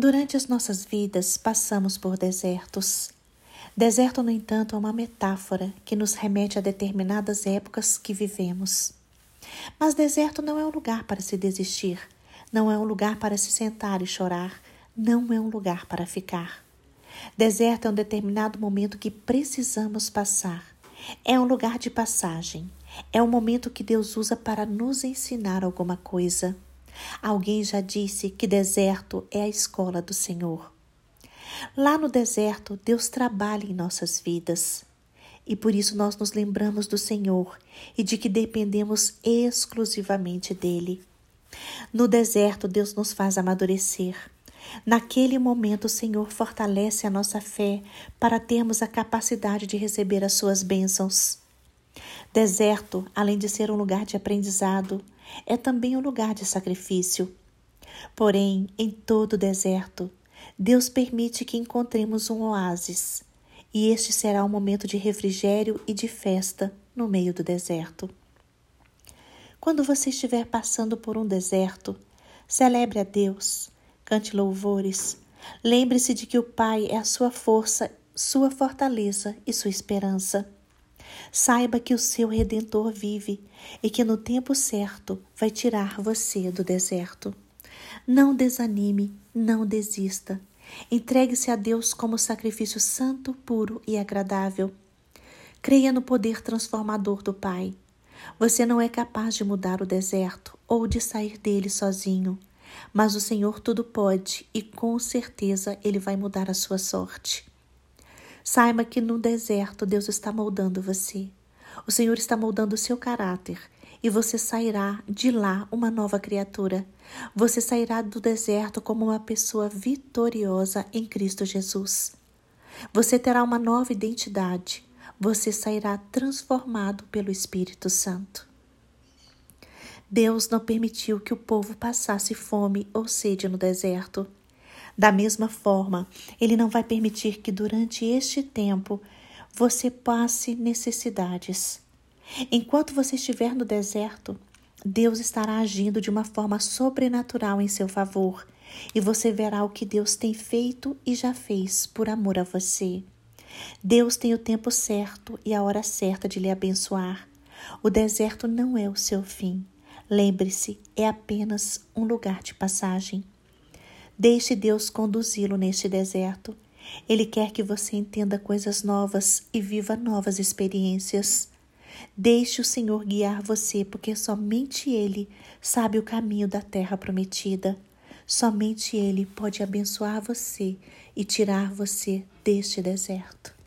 Durante as nossas vidas, passamos por desertos. Deserto, no entanto, é uma metáfora que nos remete a determinadas épocas que vivemos. Mas deserto não é um lugar para se desistir, não é um lugar para se sentar e chorar, não é um lugar para ficar. Deserto é um determinado momento que precisamos passar. É um lugar de passagem. É um momento que Deus usa para nos ensinar alguma coisa. Alguém já disse que deserto é a escola do Senhor. Lá no deserto, Deus trabalha em nossas vidas. E por isso nós nos lembramos do Senhor e de que dependemos exclusivamente dele. No deserto, Deus nos faz amadurecer. Naquele momento, o Senhor fortalece a nossa fé para termos a capacidade de receber as suas bênçãos. Deserto, além de ser um lugar de aprendizado, é também um lugar de sacrifício. Porém, em todo o deserto, Deus permite que encontremos um oásis, e este será um momento de refrigério e de festa no meio do deserto. Quando você estiver passando por um deserto, celebre a Deus, cante louvores, lembre-se de que o Pai é a sua força, sua fortaleza e sua esperança. Saiba que o seu redentor vive e que no tempo certo vai tirar você do deserto. Não desanime, não desista. Entregue-se a Deus como sacrifício santo, puro e agradável. Creia no poder transformador do Pai. Você não é capaz de mudar o deserto ou de sair dele sozinho, mas o Senhor tudo pode e com certeza ele vai mudar a sua sorte. Saiba que no deserto Deus está moldando você. O Senhor está moldando o seu caráter e você sairá de lá uma nova criatura. Você sairá do deserto como uma pessoa vitoriosa em Cristo Jesus. Você terá uma nova identidade. Você sairá transformado pelo Espírito Santo. Deus não permitiu que o povo passasse fome ou sede no deserto. Da mesma forma, Ele não vai permitir que durante este tempo você passe necessidades. Enquanto você estiver no deserto, Deus estará agindo de uma forma sobrenatural em seu favor e você verá o que Deus tem feito e já fez por amor a você. Deus tem o tempo certo e a hora certa de lhe abençoar. O deserto não é o seu fim. Lembre-se, é apenas um lugar de passagem. Deixe Deus conduzi-lo neste deserto. Ele quer que você entenda coisas novas e viva novas experiências. Deixe o Senhor guiar você, porque somente Ele sabe o caminho da terra prometida. Somente Ele pode abençoar você e tirar você deste deserto.